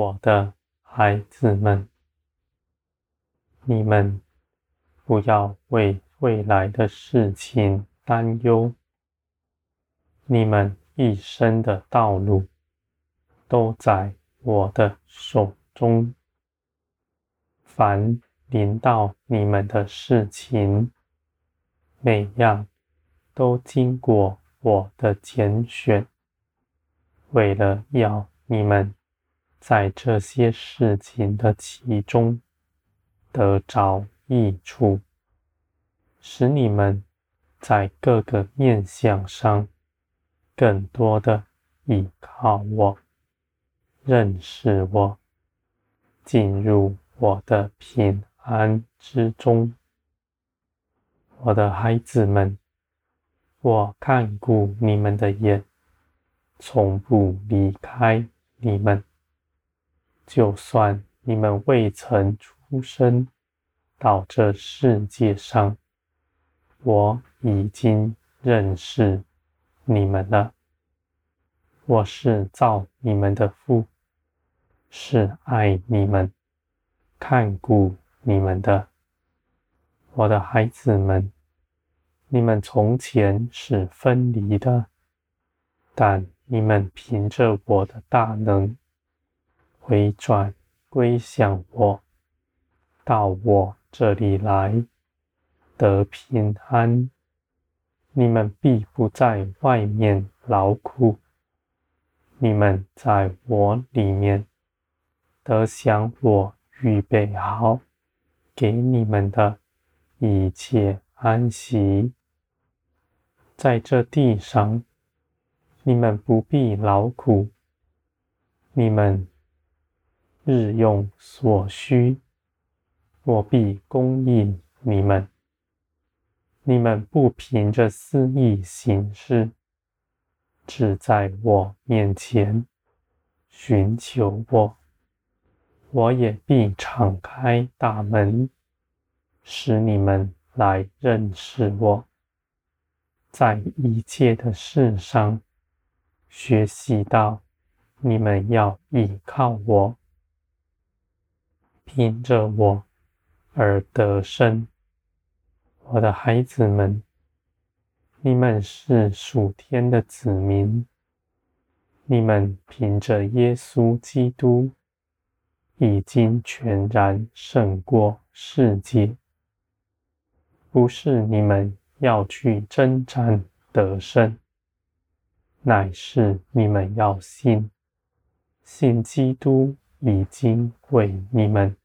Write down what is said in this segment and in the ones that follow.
我的孩子们，你们不要为未来的事情担忧。你们一生的道路都在我的手中。凡临到你们的事情，每样都经过我的拣选，为了要你们在这些事情的其中得着益处，使你们在各个面向上更多的依靠我，认识我，进入我的平安之中。我的孩子们，我看顾你们的眼，从不离开你们。就算你们未曾出生到这世界上，我已经认识你们了。我是造你们的父，是爱你们、看顾你们的。我的孩子们，你们从前是分离的，但你们凭着我的大能，回转归向我，到我这里来得平安。你们必不在外面劳苦，你们在我里面得享我预备好给你们的。一切安息，在这地上，你们不必劳苦，你们日用所需，我必供应你们。你们不凭着私意行事，只在我面前寻求我，我也必敞开大门。使你们来认识我，在一切的事上学习到，你们要依靠我，凭着我而得胜。我的孩子们，你们是属天的子民，你们凭着耶稣基督已经全然胜过世界。不是你们要去征战得胜，乃是你们要信，信基督已经为你们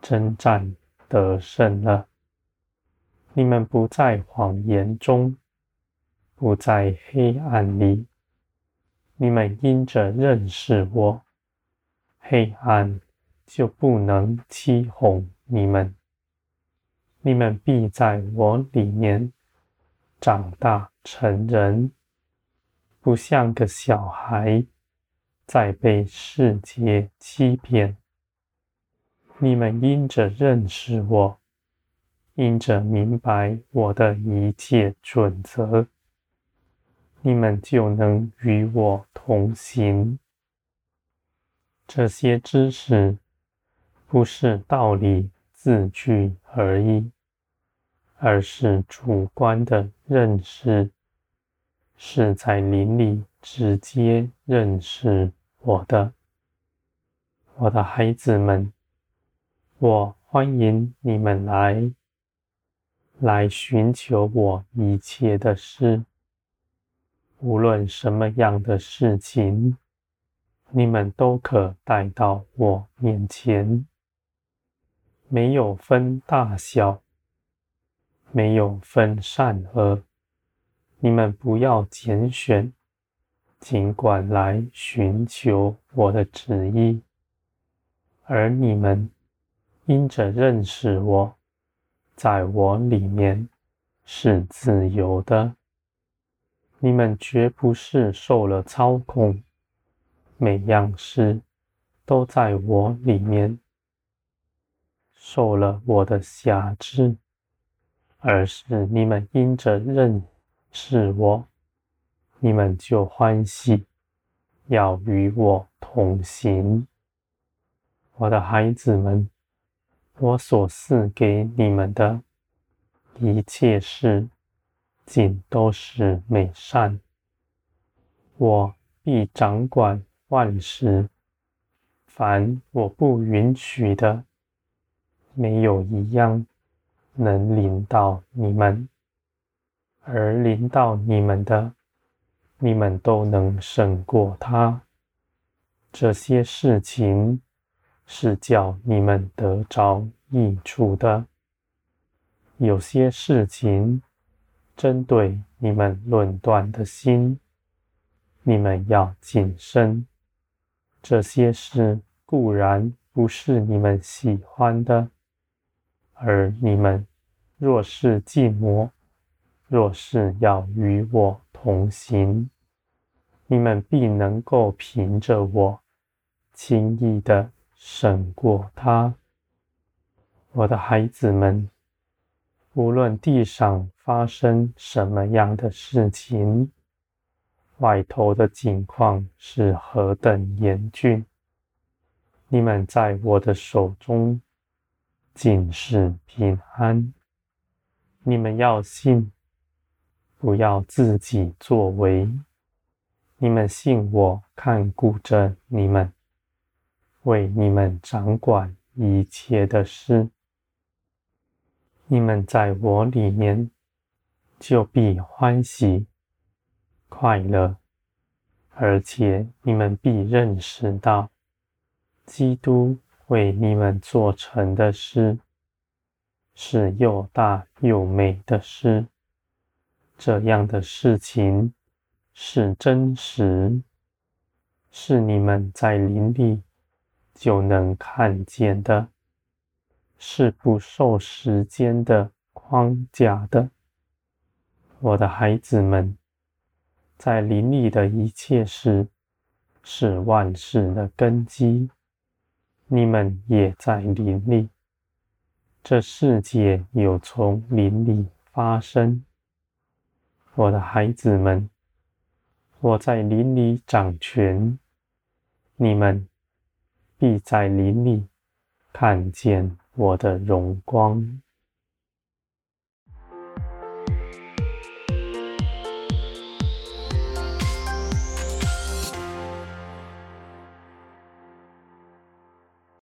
征战得胜了。你们不在谎言中，不在黑暗里，你们因着认识我，黑暗就不能欺哄你们。你们必在我里面长大成人，不像个小孩，在被世界欺骗。你们因着认识我，因着明白我的一切准则，你们就能与我同行。这些知识不是道理。字句而已，而是主观的认识，是在灵里直接认识我的。我的孩子们，我欢迎你们来，来寻求我一切的事，无论什么样的事情，你们都可带到我面前。没有分大小，没有分善恶，你们不要拣选，尽管来寻求我的旨意。而你们因着认识我，在我里面是自由的，你们绝不是受了操控，每样事都在我里面。受了我的辖制，而是你们因着认识我，你们就欢喜，要与我同行。我的孩子们，我所赐给你们的一切事，尽都是美善。我必掌管万事，凡我不允许的，没有一样能临到你们，而临到你们的，你们都能胜过他。这些事情是叫你们得着益处的。有些事情针对你们论断的心，你们要谨慎。这些事固然不是你们喜欢的，而你们若是寂寞，若是要与我同行，你们必能够凭着我。轻易的胜过他，我的孩子们，无论地上发生什么样的事情，外头的境况是何等严峻，你们在我的手中尽是平安。你们要信，不要自己作为，你们信我看顾着你们。为你们掌管一切的事，你们在我里面就必欢喜快乐，而且你们必认识到，基督为你们做成的事是又大又美的事。这样的事情是真实，是你们在灵里。就能看见的，是不受时间的框架的。我的孩子们，在林里的一切事，是万事的根基。你们也在林里，这世界有从林里发生。我的孩子们，我在林里掌权，你们。必在灵里看见我的荣光。